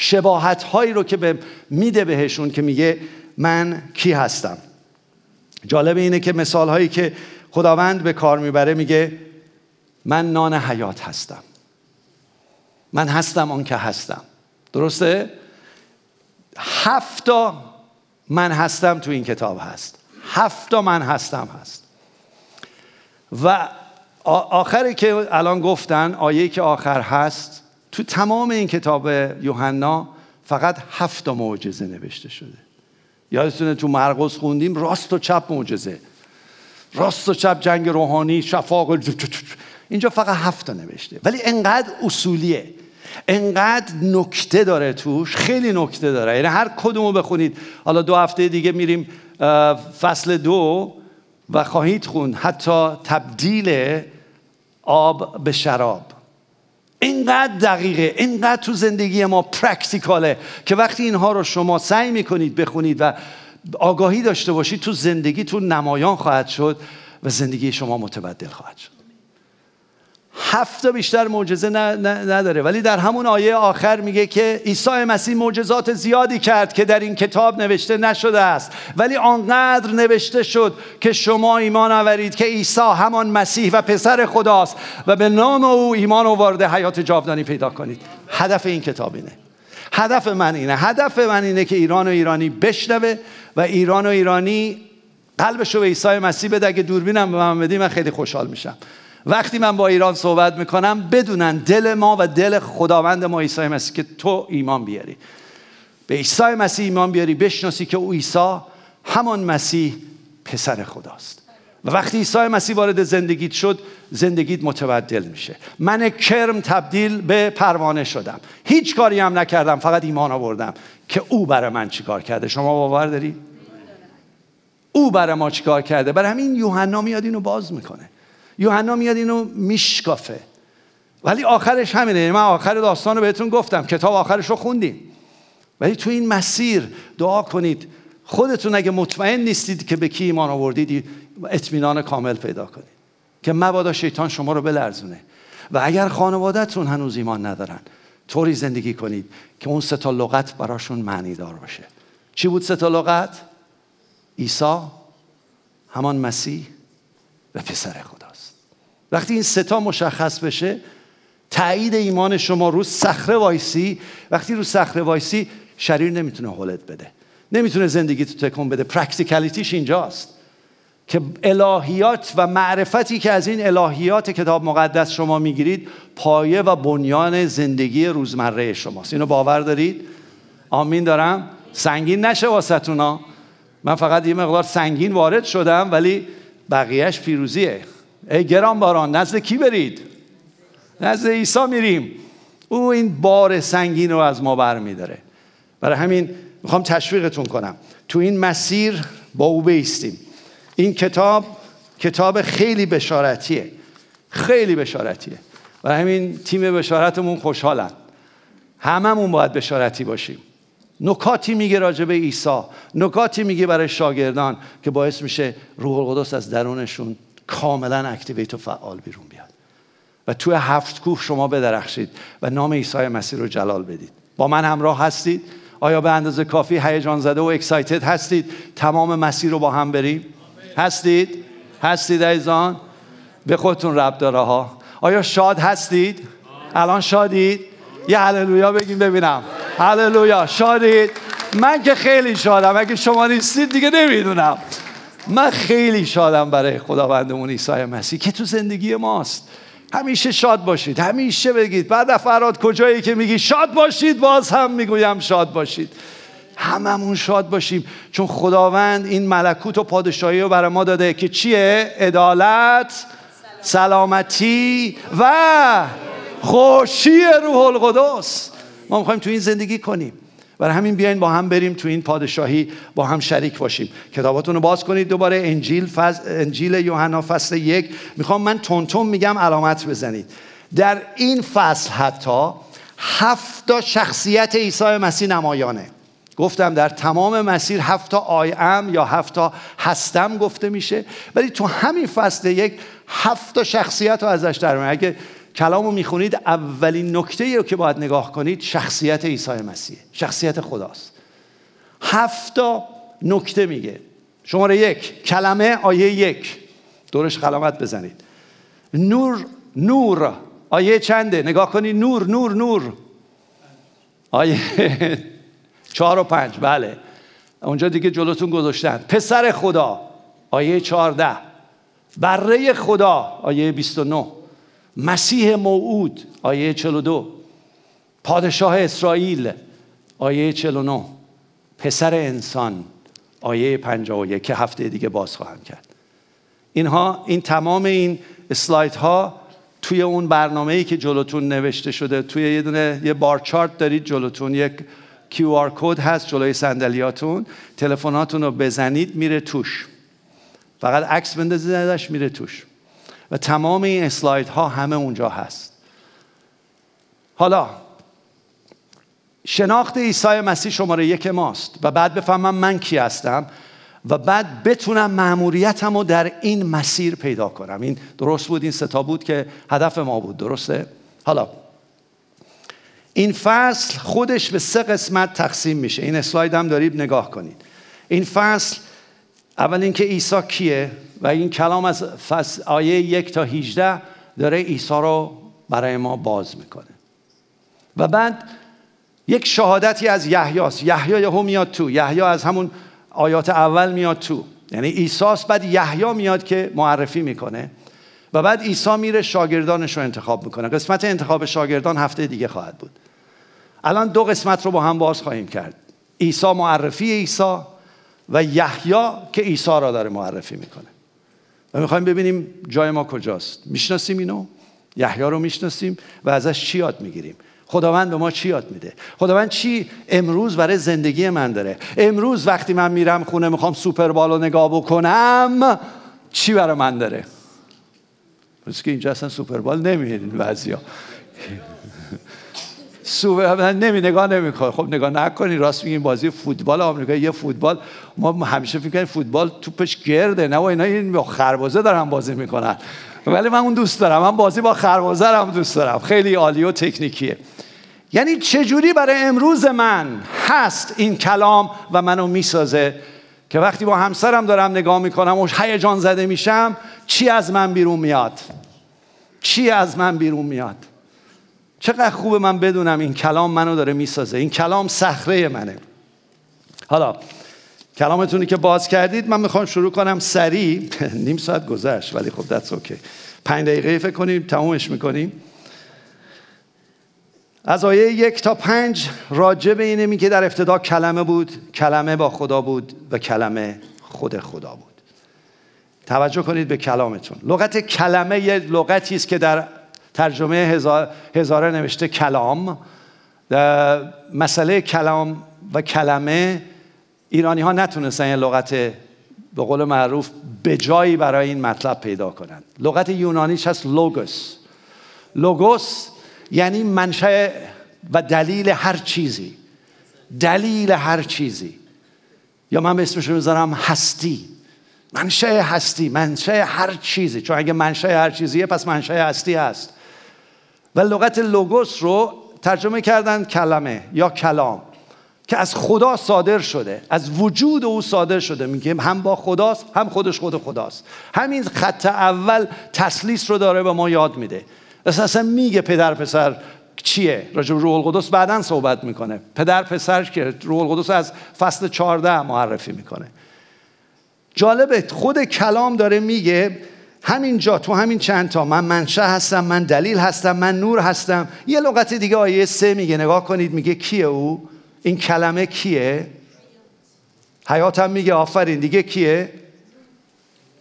شباهت هایی رو که به میده بهشون که میگه من کی هستم. جالب اینه که مثال هایی که خداوند به کار می‌بره میگه من نان حیات هستم. من هستم آن که هستم. درسته؟ هفتا من هستم تو این کتاب هست. هفتا من هستم هست. و آخری که الان گفتن آیه که آخر هست تو تمام این کتاب یوحنا فقط هفت معجزه نوشته شده. یادتونه تو مرقس خوندیم راست و چپ معجزه. راست و چپ جنگ روحانی شفاق اینجا فقط هفت نوشته. ولی انقدر اصولیه. انقدر نکته داره توش خیلی نکته داره. یعنی هر کدومو بخونید. حالا دو هفته دیگه میریم فصل دو و خواهید خوند. حتی تبدیل آب به شراب. اینقدر دقیقه اینقدر تو زندگی ما پرکتیکاله که وقتی اینها رو شما سعی می‌کنید بخونید و آگاهی داشته باشید تو زندگیتون نمایان خواهد شد و زندگی شما متبدل خواهد شد. هفت بیشتر معجزه نداره. ولی در همون آیه آخر میگه که عیسی مسیح معجزات زیادی کرد که در این کتاب نوشته نشده است. ولی آنقدر نوشته شد که شما ایمان آورید که عیسی همان مسیح و پسر خداست و به نام او ایمان آورده حیات جاودانی پیدا کنید. هدف این کتاب اینه. هدف من اینه. هدف من اینه که ایران و ایرانی بشنوه و ایران و ایرانی قلبش رو به عیسی مسیح بده. اگه دوربینم به من بدی من خیلی خوشحال میشم. وقتی من با ایران صحبت می‌کنم بدونن دل ما و دل خداوند ما عیسی مسیح که تو ایمان بیاری. به عیسی مسیح ایمان بیاری بشناسی که او عیسی همان مسیح پسر خداست. و وقتی عیسی مسیح وارد زندگیت شد زندگیت متبدل میشه. من کرم تبدیل به پروانه شدم. هیچ کاری هم نکردم فقط ایمان آوردم که او برای من چیکار کرده. شما باور داری؟ او برای ما چیکار کرده؟ برای همین یوحنا میاد اینو باز می‌کنه. یوحنا میاد اینو میشکافه. ولی آخرش همینه. من آخر داستان رو بهتون گفتم. کتاب آخرش رو خوندیم ولی تو این مسیر دعا کنید. خودتون اگه مطمئن نیستید که به کی ایمان آوردید اطمینان کامل پیدا کنید. که مبادا شیطان شما رو بلرزونه. و اگر خانوادهتون هنوز ایمان ندارن طوری زندگی کنید که اون ستا لغت براشون معنی دار باشه. چی بود ستا لغت؟ عیسی همان مسیح و پسر خداست وقتی این ستا مشخص بشه تایید ایمان شما رو صخره وایسی. وقتی رو صخره وایسی شریر نمی‌تونه هلت بده. نمی‌تونه زندگی تو تکون بده. practicality ش اینجاست که الهیات و معرفتی که از این الهیات کتاب مقدس شما می‌گیرید پایه و بنیان زندگی روزمره شماست. اینو باور دارید؟ آمین دارم؟ سنگین نشه واسهتونا من فقط یه مقدار سنگین وارد شدم ولی بقیهش پیروزیه. ای گران باران نزد کی برید؟ نزد عیسی میریم. او این بار سنگین رو از ما برمیداره. برای همین می‌خوام تشویقتون کنم. تو این مسیر با او بیستیم. این کتاب کتاب خیلی بشارتیه. خیلی بشارتیه. و همین تیم بشارتمون خوشحالن. هممون باید بشارتی باشیم. نکاتی میگه راجع به عیسی. نکاتی میگه برای شاگردان که باعث میشه روح القدس از درونشون کاملا اکتیویت و فعال بیرون بیاد. و توی هفت کوه شما بدرخشید و نام عیسی مسیح رو جلال بدید. با من همراه هستید؟ آیا به اندازه کافی هیجان زده و اکسایتد هستید؟ تمام مسیر رو با هم بریم. هستید؟ هستید ایزان به خودتون رب داره ها. آیا شاد هستید؟ الان شادید؟ یه هللویا بگیم ببینم. هللویا. شادید؟ من که خیلی شادم. اگه شما نیستید دیگه نمی‌دونم. من خیلی شادم برای خداوندمون عیسی مسیح که تو زندگی ماست. همیشه شاد باشید همیشه بگید بعد فراد کجایی که میگی شاد باشید؟ باز هم می‌گویم شاد باشید. هممون شاد باشیم چون خداوند این ملکوت و پادشاهی رو برای ما داده که چیه؟ عدالت سلامتی و خوشی روح القدس. ما می‌خوایم تو این زندگی کنیم. برای همین بیاین با هم بریم تو این پادشاهی با هم شریک باشیم. کتاباتون رو باز کنید دوباره. انجیل فز... انجیل یوحنا فصل یک. می‌خوام من تون میگم علامت بزنید. در این فصل حتی هفت شخصیت عیسی مسیح نمایانه. گفتم در تمام مسیر هفت تا آی ام یا هفت تا هستم گفته میشه. ولی تو همین فصل یک هفت شخصیت رو ازش در اگه کلام رو می‌خونید اولین نکته رو که باید نگاه کنید شخصیت عیسی مسیح شخصیت خداست. هفتا نکته میگه. شماره یک کلمه آیه یک. دورش علامت بزنید. نور نور. آیه چنده؟ نگاه کنید نور نور نور. آیه چهار و پنج بله. اونجا دیگه جلوتون گذاشتن. پسر خدا آیه چهارده. بره خدا آیه 29 مسیح موعود آیه 42 پادشاه اسرائیل آیه 49 پسر انسان آیه 51 که هفته دیگه باز خواهم کرد. اینها این تمام این اسلاید ها توی اون برنامه ای که جلوتون نوشته شده توی یه دونه یه بار چارت دارید جلوتون. یک کیو آر کد هست جلوی صندلیاتون. تلفناتون رو بزنید میره توش. فقط عکس بندازید ازش میره توش. و تمام این اسلاید ها همه اونجا هست. حالا شناخت عیسی مسیح شماره یک ماست و بعد بفهمم من کی هستم و بعد بتونم معموریتم رو در این مسیر پیدا کنم. این درست بود؟ این ستا بود که هدف ما بود درسته؟ حالا این فصل خودش به سه قسمت تقسیم میشه. این اسلاید هم دارید نگاه کنید. این فصل اول اینکه عیسی کیه؟ و این کلام از فصل آیه یک تا 18 داره عیسی رو برای ما باز می‌کنه. و بعد یک شهادتی از یحیاست. یحیی یهو میاد تو. یحیی از همون آیات اول میاد تو. یعنی عیساست بعد یحیی میاد که معرفی می‌کنه. و بعد عیسی میره شاگردانش رو انتخاب می‌کنه. قسمت انتخاب شاگردان هفته دیگه خواهد بود. الان دو قسمت رو با هم باز خواهیم کرد. عیسی معرفی عیسی و یحیی که عیسی را داره معرفی می‌کنه. و می‌خوایم ببینیم جای ما کجاست. می‌شناسیم اینو؟ یحیی رو می‌شناسیم و ازش چی یاد می‌گیریم؟ خداوند به ما چی یاد میده؟ خداوند چی امروز برای زندگی من داره؟ امروز وقتی من میرم خونه می‌خوام سوپر رو نگاه بکنم چی برای من داره؟ پس که اینجا اصلا سوپربال نمی‌بینین بعضیا. سوپر نمی نگاه نمی‌کنه خب نگاه نکنی. راست میگین بازی فوتبال آمریکا یه فوتبال. ما همیشه فکر کنیم فوتبال توپش گرده. نه و اینا این خربازه دارن بازی می‌کنن. ولی من اون دوست دارم. من بازی با خربازه هم دوست دارم. خیلی عالی و تکنیکیه. یعنی چجوری برای امروز من هست این کلام و منو می‌سازه؟ که وقتی با همسرم دارم نگاه می‌کنم و هیجان زده میشم چی از من بیرون میاد؟ چی از من بیرون میاد؟ چقدر خوبه من بدونم این کلام منو داره می‌سازه. این کلام صخره منه. حالا کلامتونی که باز کردید من می‌خوام شروع کنم سریع. نیم ساعت گذشت ولی خب دست اوکی پنج دقیقه فکر کنیم تمومش می‌کنیم. از آیه یک تا پنج راجع به اینه میگه در ابتدا کلمه بود کلمه با خدا بود و کلمه خود خدا بود. توجه کنید به کلامتون. لغت کلمه یه لغتی است که در ترجمه هزار، هزاره نوشته کلام. مسئله کلام و کلمه ایرانی ها نتونستن لغت به قول معروف به جایی برای این مطلب پیدا کنند لغت یونانیش هست لوگوس لوگوس یعنی منشأ و دلیل هر چیزی. دلیل هر چیزی. یا من به اسمش می‌ذارم هستی. منشأ هستی منشأ هر چیزی. چون اگه منشأ هر چیزیه پس منشأ هستی هست. و لغت لوگوس رو ترجمه کردن کلمه یا کلام که از خدا صادر شده از وجود او صادر شده. میگه هم با خداست هم خودش خود خداست. همین خط اول تسلیس رو داره به ما یاد میده. اساسا میگه پدر پسر چیه؟ راجع روح القدس بعدا صحبت می‌کنه. پدر پسر که روح القدس از فصل 14 معرفی می‌کنه. جالبه خود کلام داره میگه همینجا تو همین چند تا من منشه هستم من دلیل هستم من نور هستم. یه لغت دیگه آیه سه میگه نگاه کنید میگه کیه او؟ این کلمه کیه؟ حیاتم میگه آفرین دیگه کیه؟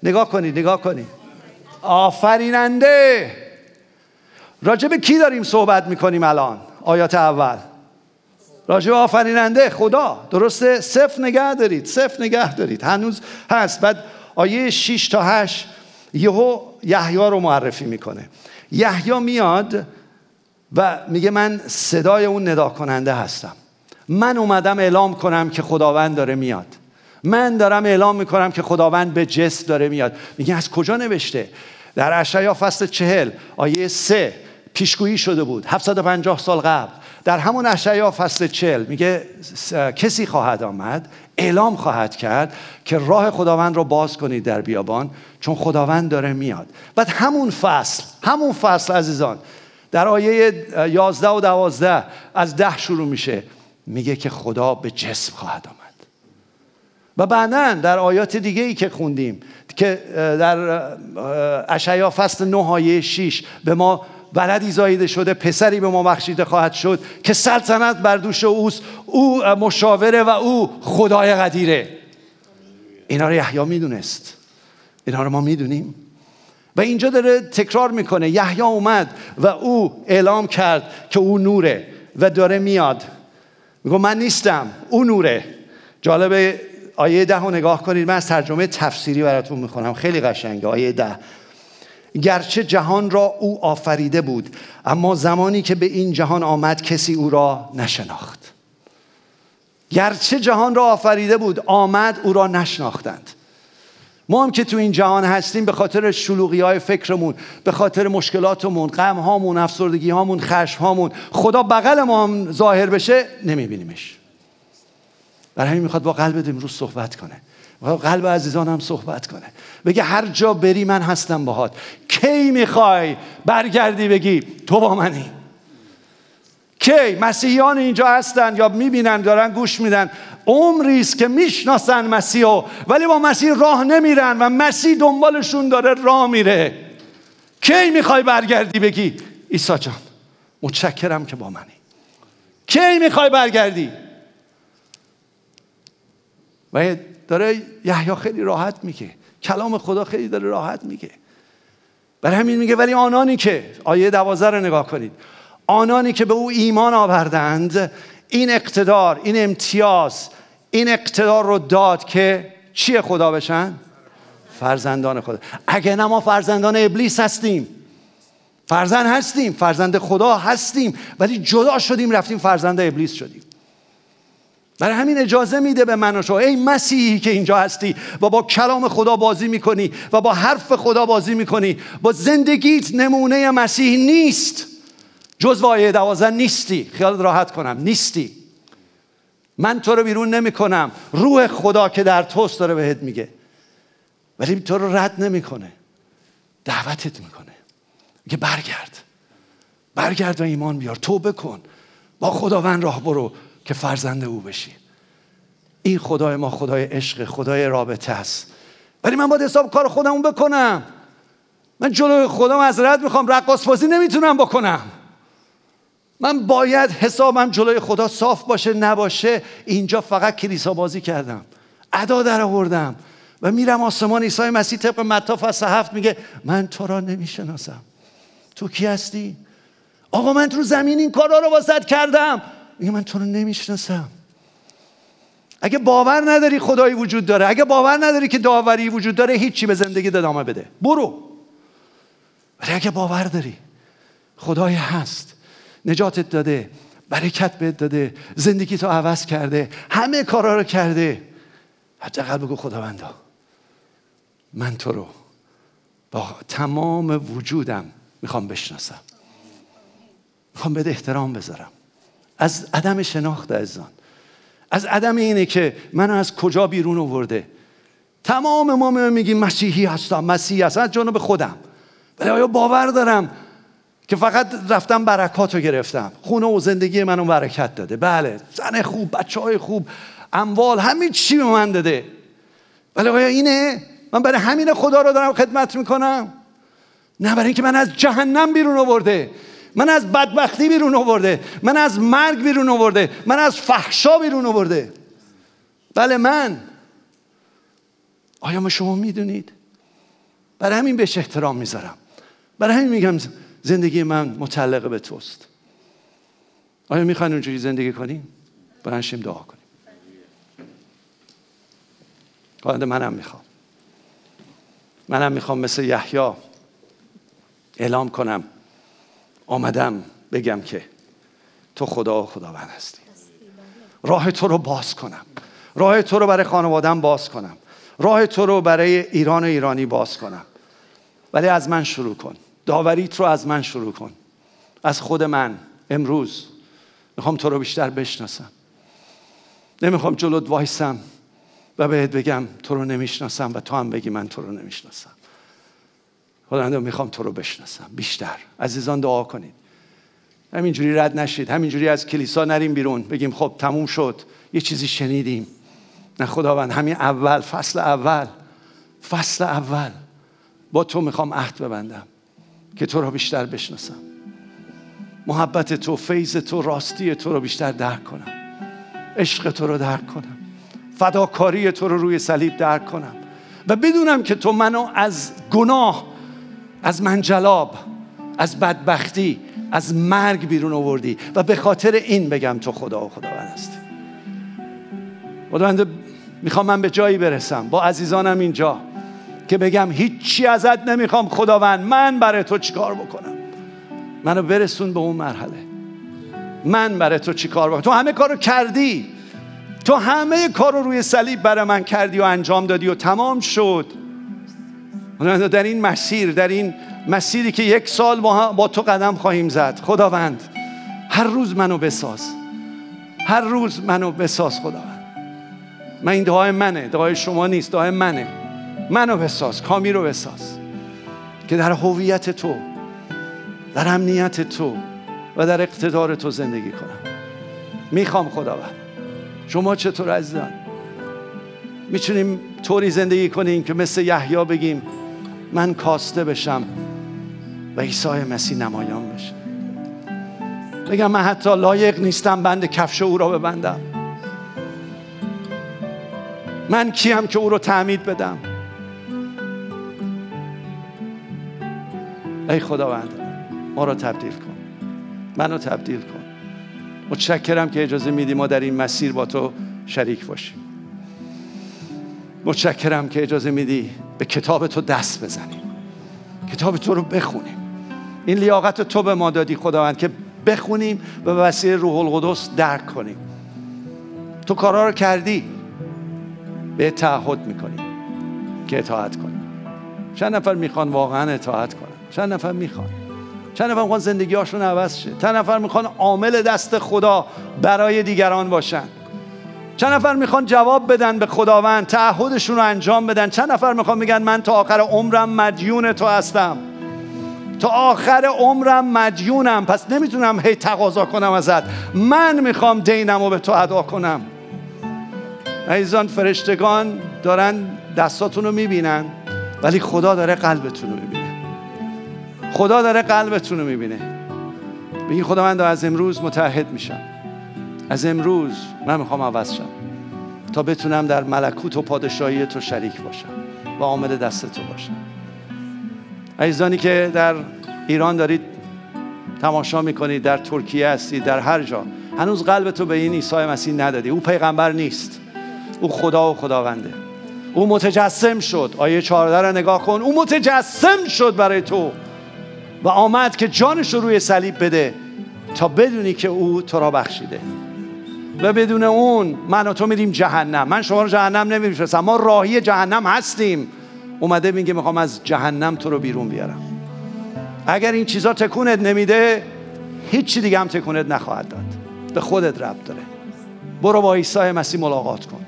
نگاه کنید نگاه کنید. آفریننده! راجب کی داریم صحبت می‌کنیم الان؟ آیات اول. راجب آفریننده خدا. درسته؟ صف نگه دارید صف نگه دارید هنوز هست. بعد آیه 6 تا 8 یهو یحیی رو معرفی می‌کنه. یحیی میاد و میگه من صدای اون ندا کننده هستم. من اومدم اعلام کنم که خداوند داره میاد. من دارم اعلام می‌کنم که خداوند به جسم داره میاد. میگه از کجا نوشته؟ در اشعیا فصل چهل آیه سه. پیشگویی شده بود. 750 سال قبل. در همون اشعیا فصل چهل میگه کسی خواهد آمد اعلام خواهد کرد که راه خداوند رو باز کنید در بیابان چون خداوند داره میاد. بعد همون فصل همون فصل عزیزان در آیه 11 و 12 از ده شروع میشه. میگه که خدا به جسم خواهد آمد. و بعدا در آیات دیگه ای که خوندیم که در اشعیا فصل 9 آیه 6 به ما ولدی زایده شده پسری به ما بخشیده خواهد شد که سلطنت بر دوش اوست. او مشاوره و او خدای قدیره. اینا رو یحیی می‌دونست. اینا رو ما می‌دونیم. و اینجا داره تکرار می‌کنه. یحیی اومد و او اعلام کرد که او نوره و داره میاد. میگه من نیستم او نوره. جالبه آیه ده رو نگاه کنید. من از ترجمه تفسیری براتون می‌خونم. خیلی قشنگه. آیه ده. گرچه جهان را او آفریده بود اما زمانی که به این جهان آمد کسی او را نشناخت. گرچه جهان را آفریده بود آمد او را نشناختند. ما هم که تو این جهان هستیم به خاطر شلوغی های فکرمون به خاطر مشکلاتمون غم هامون افسردگی هامون خشم هامون خدا بغل ما هم ظاهر بشه نمیبینیمش. برای همین می‌خواد با قلب امروز صحبت کنه. قلب عزیزان هم صحبت کنه. بگه هر جا بری من هستم باهات. کی می‌خوای برگردی بگی تو با منی؟ کی؟ مسیحیان اینجا هستن یا می‌بینن دارن گوش میدن. عمری است که می‌شناسن مسیح ولی با مسیح راه نمیرن و مسیح دنبالشون داره راه میره. کی می‌خوای برگردی بگی؟ عیسی جان. متشکرم که با منی. کی می‌خوای برگردی؟ و داره یحیی خیلی راحت میگه. کلام خدا خیلی داره راحت میگه. برای همین میگه ولی آنانی که آیه دوازه رو نگاه کنید. آنانی که به او ایمان آوردند این اقتدار این امتیاز این اقتدار رو داد که چیه خدا بشن؟ فرزندان خدا. اگه نه ما فرزندان ابلیس هستیم. فرزند هستیم فرزند خدا هستیم ولی جدا شدیم رفتیم فرزند ابلیس شدیم. برای همین اجازه میده به من و شما ای مسیحی که اینجا هستی و با کلام خدا بازی می‌کنی و با حرف خدا بازی می‌کنی با زندگیت نمونه مسیح نیست. جز وایه دوازن نیستی. خیال راحت کنم. نیستی. من تو رو بیرون نمی کنم روح خدا که در توست داره بهت میگه. ولی تو رو رد نمی‌کنه. دعوتت می‌کنه. میگه برگرد. برگرد و ایمان بیار. توبه کن. با خداوند راه برو. که فرزند او بشی. این خدای ما خدای عشق خدای رابطه است. ولی من باید حساب کار خودمون بکنم. من جلوی خودم رد می‌خوام رقاص بازی نمی‌تونم بکنم. من باید حسابم جلوی خدا صاف باشه نباشه. اینجا فقط کلیسا بازی کردم. ادا در آوردم. و میرم آسمان عیسی مسیح طبق متی فصل هفت میگه من تو را نمی‌شناسم. تو کی هستی؟ آقا من تو زمین این کارا رو واسط کردم. میگه من تو رو نمی‌شناسم. اگه باور نداری خدایی وجود داره اگه باور نداری که داوری وجود داره هیچی به زندگی ادامه بده. برو. ولی اگه باور داری خدای هست نجاتت داده برکت بهت داده زندگی تو عوض کرده همه کارا رو کرده حداقل بگو خداوندا من تو رو با تمام وجودم می‌خوام بشناسم. می‌خوام بده احترام بذارم. از عدم شناخت ازان از عدم اینه که منو از کجا بیرون آورده. تمام ما میگیم مسیحی هستم مسیحی هستم از جانب خودم. ولی آیا باور دارم که فقط رفتم برکات رو گرفتم؟ خونه و زندگی منو برکت داده. بله زن خوب بچه های خوب اموال همین چی به من داده. ولی آیا اینه؟ من برای همین خدا رو دارم خدمت می‌کنم. نه برای اینکه من از جهنم بیرون آورده. من از بدبختی بیرون آورده. من از مرگ بیرون آورده. من از فحشا بیرون آورده. بله من. آیا ما شما می‌دونید؟ برای همین بهش احترام می‌ذارم. برای همین میگم زندگی من متعلق به توست. آیا می‌خواین اونجوری زندگی کنیم؟ برنشیم دعا کنیم. خواهد منم می‌خوام. منم می‌خوام مثل یحیی اعلام کنم. آمدم بگم که تو خدا خداوند هستی. راه تو رو باز کنم. راه تو رو برای خانوادم باز کنم. راه تو رو برای ایران و ایرانی باز کنم. ولی از من شروع کن. داوریت رو از من شروع کن. از خود من. امروز. می‌خوام تو رو بیشتر بشناسم. نمی‌خوام جلوت وایسم و بهت بگم تو رو نمی‌شناسم و تو هم بگی من تو رو نمی‌شناسم. خداوند می‌خوام تو رو بشناسم. بیشتر. عزیزان دعا کنید. همینجوری رد نشید. همینجوری از کلیسا نریم بیرون. بگیم خب تموم شد. یه چیزی شنیدیم. نه خداوند همین اول فصل اول. فصل اول. با تو می‌خوام عهد ببندم. که تو رو بیشتر بشناسم. محبت تو فیض تو راستی تو رو بیشتر درک کنم. عشق تو رو درک کنم. فداکاری تو رو روی صلیب درک کنم. و بدونم که تو منو از گناه از منجلاب از بدبختی از مرگ بیرون آوردی و به خاطر این بگم تو خدا و خداوند هستی. خداوند می‌خوام من به جایی برسم. با عزیزانم اینجا که بگم هیچی ازت نمی‌خوام خداوند من برای تو چیکار بکنم؟ منو برسون به اون مرحله. من برای تو چیکار بکنم؟ تو همه کارو کردی. تو همه کار رو روی صلیب برای من کردی و انجام دادی و تمام شد. در این مسیر در این مسیری که یک سال با, تو قدم خواهیم زد. خداوند هر روز منو بساز. هر روز منو بساز خداوند. من این دعای منه دعای شما نیست دعای منه. منو بساز کامی رو بساز. که در هویت تو در امنیت تو و در اقتدار تو زندگی کنم. می‌خوام خداوند. شما چطور عزیزان؟ می‌تونیم طوری زندگی کنیم که مثل یحیی بگیم من کاسته بشم و عیسی مسیح نمایان بشه. بگم من حتی لایق نیستم بند کفش او را ببندم. من کیم که او رو تعمید بدم؟ ای خداوند ما رو تبدیل کن. منو تبدیل کن. متشکرم که اجازه میدی ما در این مسیر با تو شریک باشیم. متشکرم که اجازه میدی به کتاب تو دست بزنیم. کتاب تو رو بخونیم. این لیاقت تو به ما دادی خداوند که بخونیم و وسیله روح القدس درک کنیم. تو کارا رو کردی. به تعهد می‌کنیم که اطاعت کنیم. چند نفر می‌خوان واقعا اطاعت کنن؟ چند نفر می‌خوان؟ چند نفر می‌خوان زندگی هاشون عوض شه؟ چند نفر می‌خوان عامل دست خدا برای دیگران باشن؟ چند نفر می‌خوان جواب بدن به خداوند؟ تعهدشون رو انجام بدن. چند نفر می‌خوان میگن من تا آخر عمرم مدیون تو هستم؟ تا آخر عمرم مدیونم. پس نمی‌تونم هی تقاضا کنم ازت. من می‌خوام دینم رو به تو ادا کنم. عزیزان فرشتگان دارن دستاتون رو می‌بینن ولی خدا داره قلبتون رو می‌بینه. خدا داره قلبتون رو می‌بینه. بگی خدا من از امروز متحد میشم. از امروز من می‌خوام عوض شم تا بتونم در ملکوت و پادشاهی تو شریک باشم و عامل دست تو باشم. عزیزانی که در ایران دارید تماشا می‌کنید در ترکیه هستید در هر جا هنوز قلب تو به این عیسی مسیح ندادی. او پیغمبر نیست. او خدا و خداونده. او متجسم شد. آیه 14 رو نگاه کن. او متجسم شد برای تو و آمد که جانش رو روی صلیب بده تا بدونی که او تو را بخشیده. و بدون اون من و تو میریم جهنم. من شما رو جهنم نمیفرستم. ما راهی جهنم هستیم. اومده میگه می‌خوام از جهنم تو رو بیرون بیارم. اگر این چیزا تکونت نمیده هیچی دیگه هم تکونت نخواهد داد. به خودت رب داره. برو با عیسی مسیح ملاقات کن.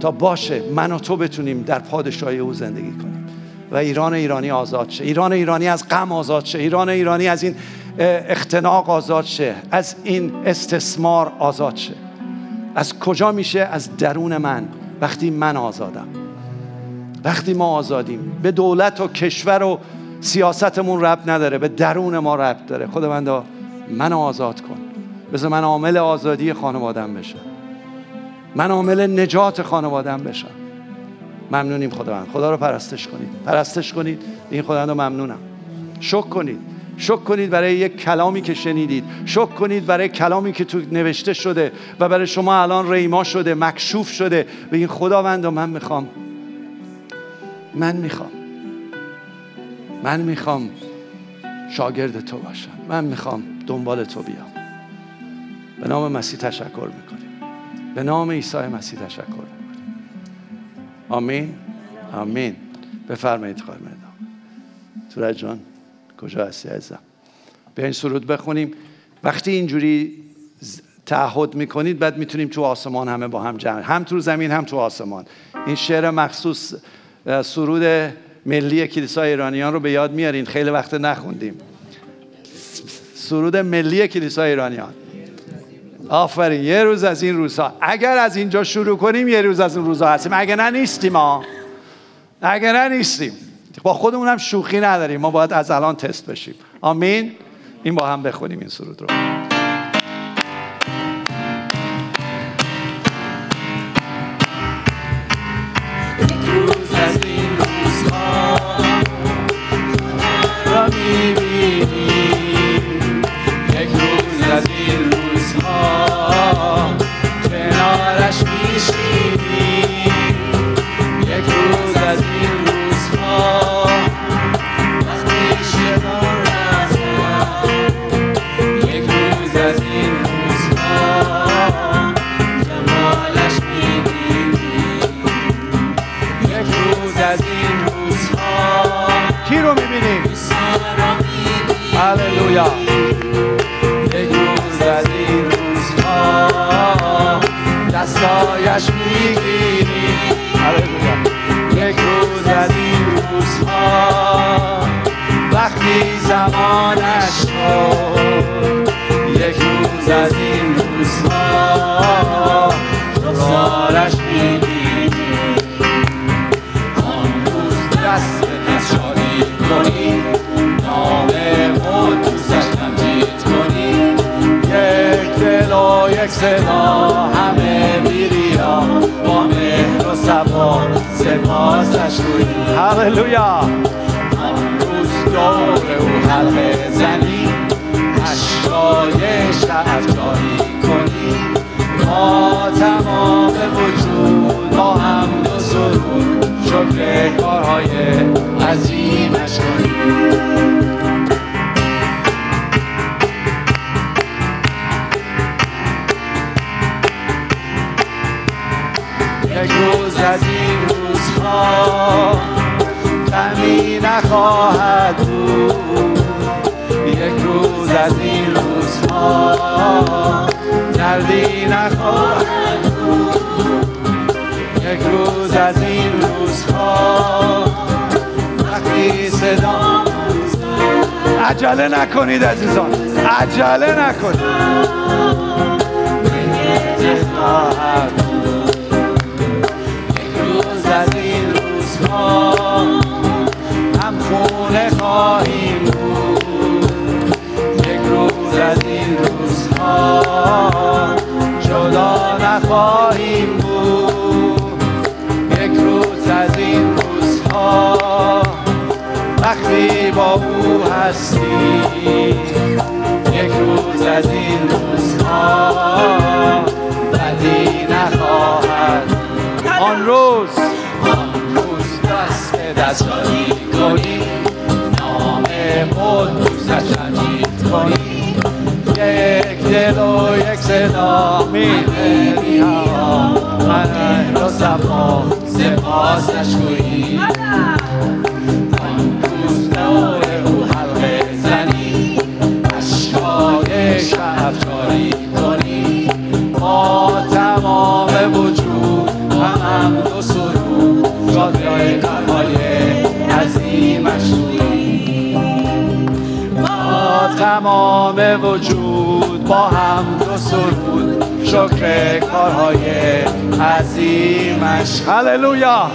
تا باشه من و تو بتونیم در پادشاهی او زندگی کنیم. و ایران ایرانی آزاد شه. ایران ایرانی از غم آزاد شه. ایران ایرانی از این اختناق آزاد شه. از این استثمار آزاد شه. از کجا میشه؟ از درون من. وقتی من آزادم. وقتی ما آزادیم. به دولت و کشور و سیاستمون رب نداره. به درون ما رب داره. خداوندا من آزاد کن. بذار من عامل آزادی خانوادم بشم. من عامل نجات خانوادم بشم. ممنونیم خداوند. خدا رو پرستش کنید. پرستش کنید. این خداوند رو ممنونم. شکر کنید. شکر کنید برای یک کلامی که شنیدید. شکر کنید برای کلامی که تو نوشته شده و برای شما الان ریما شده مکشوف شده. به این خداوند و من می‌خوام. من می‌خوام. من می‌خوام شاگرد تو باشم. من می‌خوام دنبال تو بیام. به نام مسیح تشکر می‌کنیم. به نام عیسی مسیح تشکر آمین. آمین. بفرمایید خواهر تو جان کجا هستی عزیزم؟ به این سرود بخونیم. وقتی اینجوری تعهد می‌کنید بعد می‌تونیم تو آسمان همه با هم جمع هم تو زمین هم تو آسمان. این شعر مخصوص سرود ملی کلیسای ایرانیان رو به یاد میارین. خیلی وقت نخوندیم. سرود ملی کلیسای ایرانیان. آفرین یه روز از این روزها. اگر از اینجا شروع کنیم یه روز از این روزها هستیم. اگر نه نیستیم ما اگر نه نیستیم. با خودمون هم شوخی نداریم. ما باید از الان تست بشیم. آمین. این با هم بخونیم این سرود رو. لباسش بود. هللویا. من دوست داره او حلق زنی. اشکایش از جایی کنی. ما تمام وجود با هم دو سرور شکر کارهای عظیمش کنی. یک روز از این کمی نخواهد بود. یک روز از این روزها دردی نخواهد بود. یک روز از این روزها وقتی صدا عجله نکنید عزیزان عجله نکنید. خواهیم بود. یک روز از این روزها جدا نخواهیم بود. یک روز از این روزها وقتی با او هستی یک روز از این روزها بدی نخواهد. آن روز آن روز دست به دست قدوسش حمید کنی یک دل و یک صدا می‌دهی من را صفا سپاسش گویی تمام وجود با حمد و سرود شکر کارهای عظیمش هللویا.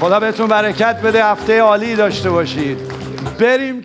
خدا بهتون برکت بده هفته عالی داشته باشید. بریم